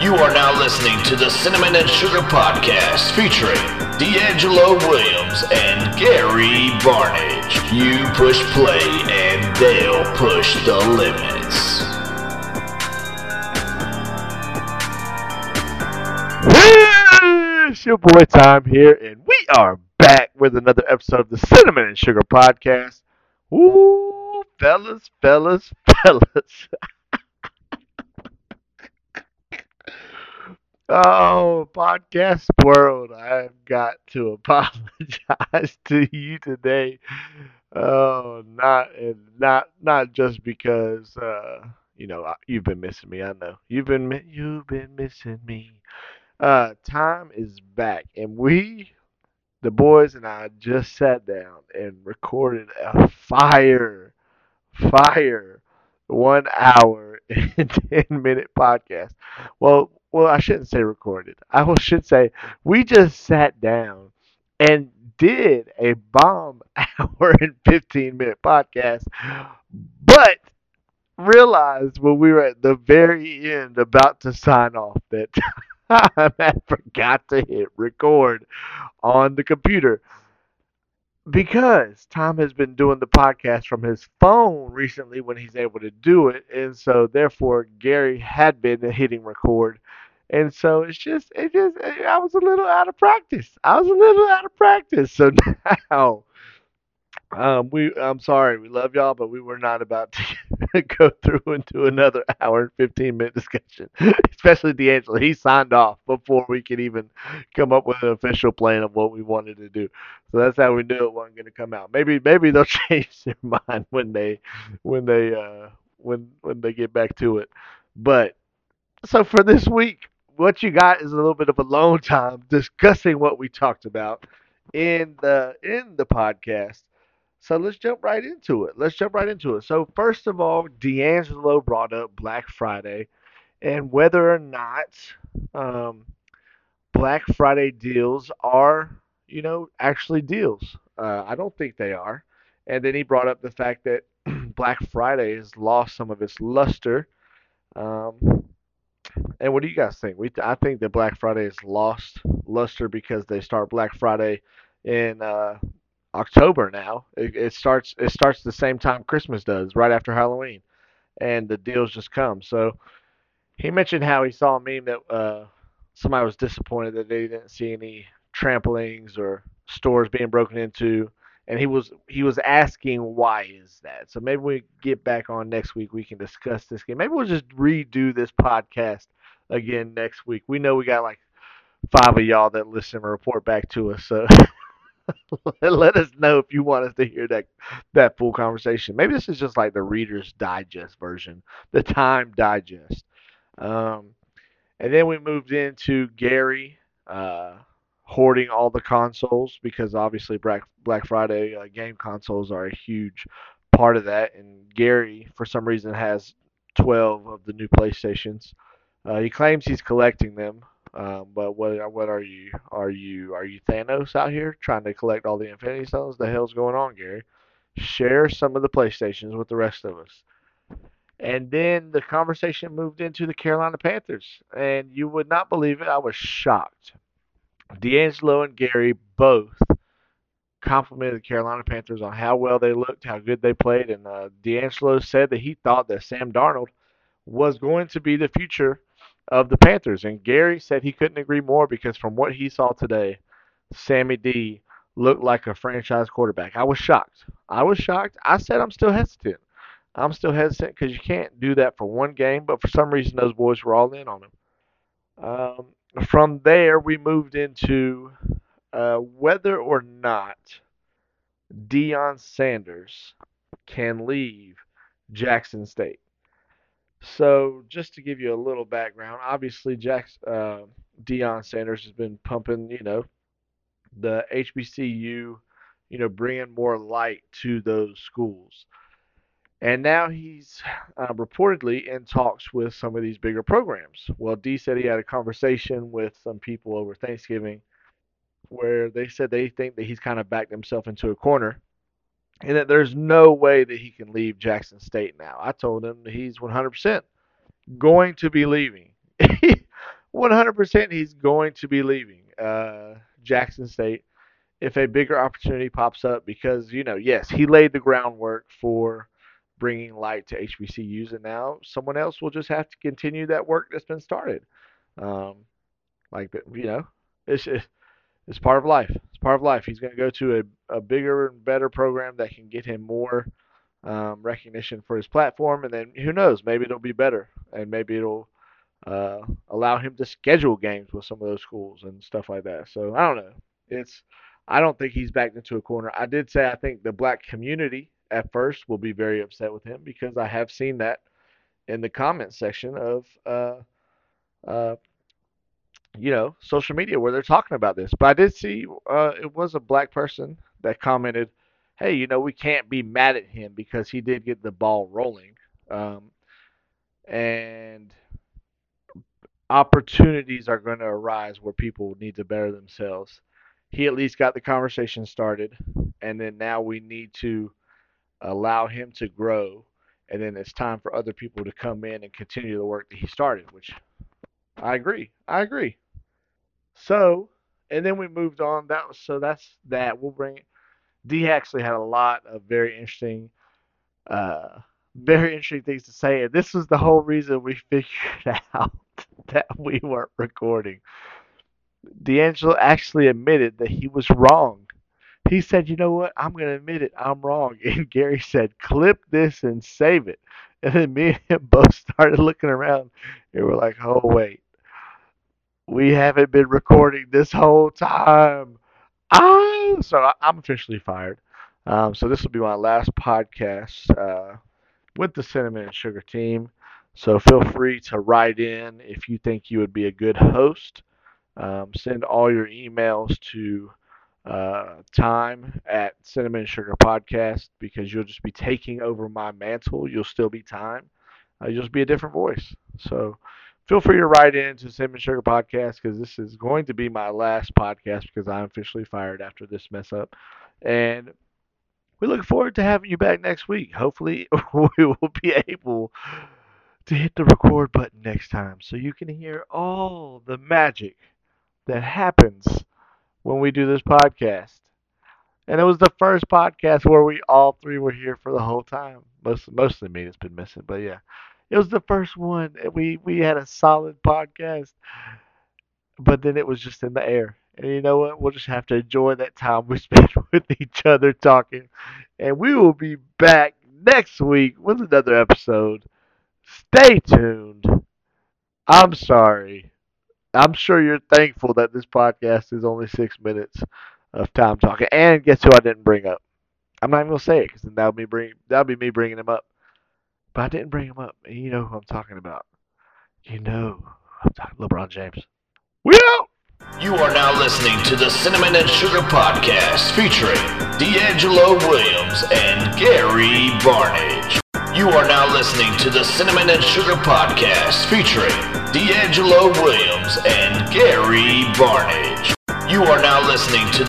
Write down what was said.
You are now listening to the Cinnamon and Sugar Podcast featuring D'Angelo Williams and Gary Barnage. You push play and they'll push the limits. It's your boy Time here, and we are back with another episode of the Cinnamon and Sugar Podcast. Ooh, fellas, fellas, fellas. Oh, podcast world, I've got to apologize to you today. Oh, not and not not just because uh, you know you've been missing me. I know you've been you've been missing me. Uh, time is back, and we, the boys and I, just sat down and recorded a fire, fire, one hour and ten minute podcast. Well, well, I shouldn't say recorded. I should say we just sat down and did a bomb hour and fifteen minute podcast, but realized when we were at the very end about to sign off that I forgot to hit record on the computer because Tom has been doing the podcast from his phone recently when he's able to do it, and so therefore Gary had been hitting record, and so it's just it just I was a little out of practice. I was a little out of practice, so now. Um, we I'm sorry, we love y'all, but we were not about to go through into another hour and 15 minute discussion. Especially D'Angelo, he signed off before we could even come up with an official plan of what we wanted to do. So that's how we knew it wasn't going to come out. Maybe maybe they'll change their mind when they when they uh when when they get back to it. But so for this week, what you got is a little bit of alone time discussing what we talked about in the in the podcast. So let's jump right into it. Let's jump right into it. So first of all, D'Angelo brought up Black Friday and whether or not um, Black Friday deals are, you know, actually deals. Uh, I don't think they are. And then he brought up the fact that Black Friday has lost some of its luster. Um, and what do you guys think? We I think that Black Friday has lost luster because they start Black Friday in uh, October now. It, it starts it starts the same time Christmas does, right after Halloween, and the deals just come. So he mentioned how he saw a meme that uh, somebody was disappointed that they didn't see any trampolines or stores being broken into, and he was he was asking why is that. So maybe we get back on next week. We can discuss this game. Maybe we'll just redo this podcast again next week. We know we got like five of y'all that listen and report back to us. So let us know if you want us to hear that that full conversation. Maybe this is just like the Reader's Digest version, the Time Digest. Um, and then we moved into Gary uh, hoarding all the consoles because obviously Black Black Friday uh, game consoles are a huge part of that. And Gary, for some reason, has 12 of the new PlayStations. Uh, he claims he's collecting them, um, but what what are you? Are you are you Thanos out here trying to collect all the Infinity Stones? The hell's going on, Gary? Share some of the PlayStations with the rest of us. And then the conversation moved into the Carolina Panthers, and you would not believe it. I was shocked. D'Angelo and Gary both complimented the Carolina Panthers on how well they looked, how good they played, and uh, D'Angelo said that he thought that Sam Darnold was going to be the future of the Panthers. And Gary said he couldn't agree more because from what he saw today, Sammy D looked like a franchise quarterback. I was shocked. I was shocked. I said I'm still hesitant. I'm still hesitant because you can't do that for one game, but for some reason those boys were all in on him. Um, from there, we moved into uh, whether or not Deion Sanders can leave Jackson State. So, just to give you a little background, obviously, Jackson, uh, Deion Sanders has been pumping, you know, the HBCU, you know, bringing more light to those schools. And now he's uh, reportedly in talks with some of these bigger programs. Well, D said he had a conversation with some people over Thanksgiving where they said they think that he's kind of backed himself into a corner and that there's no way that he can leave Jackson State now. I told him he's 100% going to be leaving. 100% he's going to be leaving uh, Jackson State if a bigger opportunity pops up because, you know, yes, he laid the groundwork for bringing light to HBCUs, and now someone else will just have to continue that work that's been started. Um, like, you know, it's, it's part of life. It's part of life. He's going to go to a, a bigger and better program that can get him more um, recognition for his platform, and then who knows? Maybe it'll be better, and maybe it'll uh, allow him to schedule games with some of those schools and stuff like that. So I don't know. It's I don't think he's backed into a corner. I did say I think the black community at first will be very upset with him because I have seen that in the comment section of uh, uh, you know social media where they're talking about this. But I did see uh, it was a black person that commented, "Hey, you know we can't be mad at him because he did get the ball rolling." Um, and opportunities are going to arise where people need to better themselves. He at least got the conversation started, and then now we need to allow him to grow, and then it's time for other people to come in and continue the work that he started, which I agree. I agree. So, and then we moved on. That was so that's that. We'll bring. D actually had a lot of very interesting, uh, very interesting things to say, and this was the whole reason we figured out that we weren't recording. D'Angelo actually admitted that he was wrong. He said, "You know what? I'm going to admit it. I'm wrong." And Gary said, "Clip this and save it." And then me and him both started looking around, and we're like, "Oh wait, we haven't been recording this whole time." Ah, so I'm officially fired. Um, so this will be my last podcast uh, with the Cinnamon and Sugar team. So feel free to write in if you think you would be a good host. Um, send all your emails to uh, time at Cinnamon Sugar Podcast because you'll just be taking over my mantle. You'll still be time. Uh, you'll just be a different voice. So feel free to write in to Cinnamon Sugar Podcast because this is going to be my last podcast because I'm officially fired after this mess up. And we look forward to having you back next week. Hopefully, we will be able to hit the record button next time so you can hear all the magic that happens when we do this podcast. And it was the first podcast where we all three were here for the whole time. Most mostly me that's been missing, but yeah. It was the first one. We we had a solid podcast. But then it was just in the air. And you know what? We'll just have to enjoy that time we spent with each other talking. And we will be back next week with another episode. Stay tuned. I'm sorry. I'm sure you're thankful that this podcast is only six minutes of time talking. And guess who I didn't bring up? I'm not even gonna say it because then that'll be bring that'll be me bringing him up. But I didn't bring him up. And you know who I'm talking about. You know I'm talking LeBron James. We out. You are now listening to the Cinnamon and Sugar Podcast featuring D'Angelo Williams and Gary Barnage. You are now listening to the Cinnamon and Sugar Podcast featuring D'Angelo Williams and Gary Barnage. You are now listening to